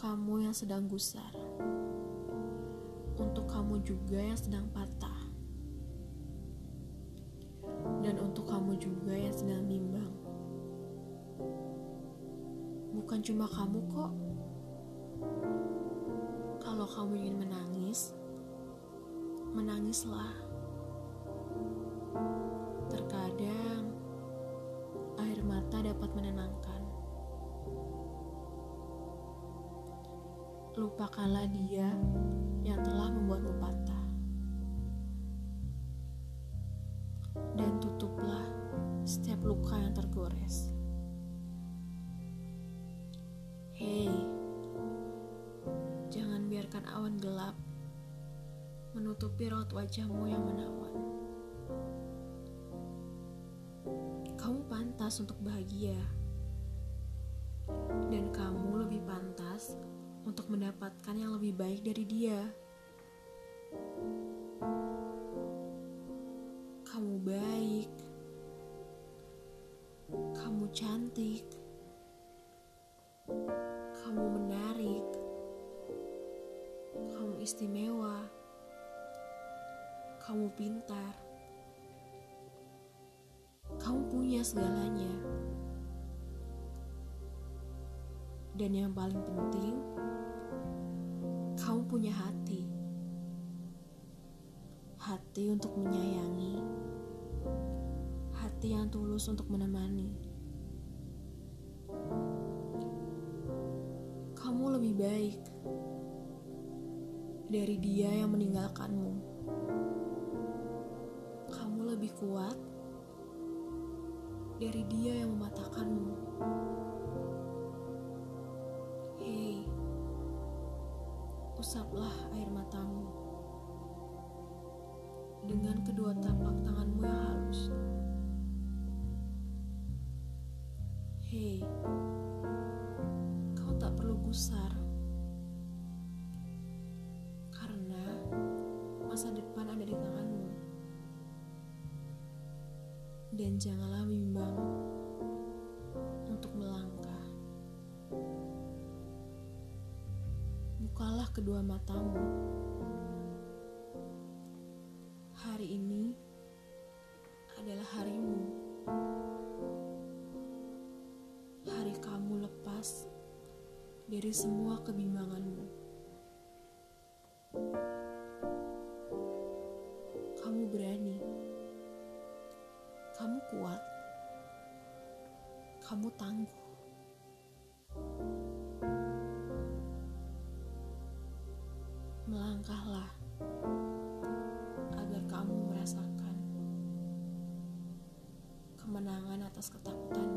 kamu yang sedang gusar, untuk kamu juga yang sedang patah, dan untuk kamu juga yang sedang bimbang. Bukan cuma kamu kok. Kalau kamu ingin menangis, menangislah. Lupakanlah dia yang telah membuatmu patah. Dan tutuplah setiap luka yang tergores. Hei, jangan biarkan awan gelap menutupi raut wajahmu yang menawan. Kamu pantas untuk bahagia, dan kamu lebih pantas untuk mendapatkan yang lebih baik dari dia. Kamu baik, kamu cantik, kamu menarik, kamu istimewa, kamu pintar, kamu punya segalanya. Dan yang paling penting, kamu punya hati. Hati untuk menyayangi. Hati yang tulus untuk menemani. Kamu lebih baik dari dia yang meninggalkanmu. Kamu lebih kuat dari dia yang mematahkanmu. Usaplah air matamu dengan kedua tapak tanganmu yang halus. Hei, kau tak perlu gusar karena masa depan ada di tanganmu. Dan janganlah bimbang kedua matamu. Hari ini adalah harimu. Hari kamu lepas dari semua kebimbanganmu. Kamu berani. Kamu kuat. Kamu tangguh. 助かった。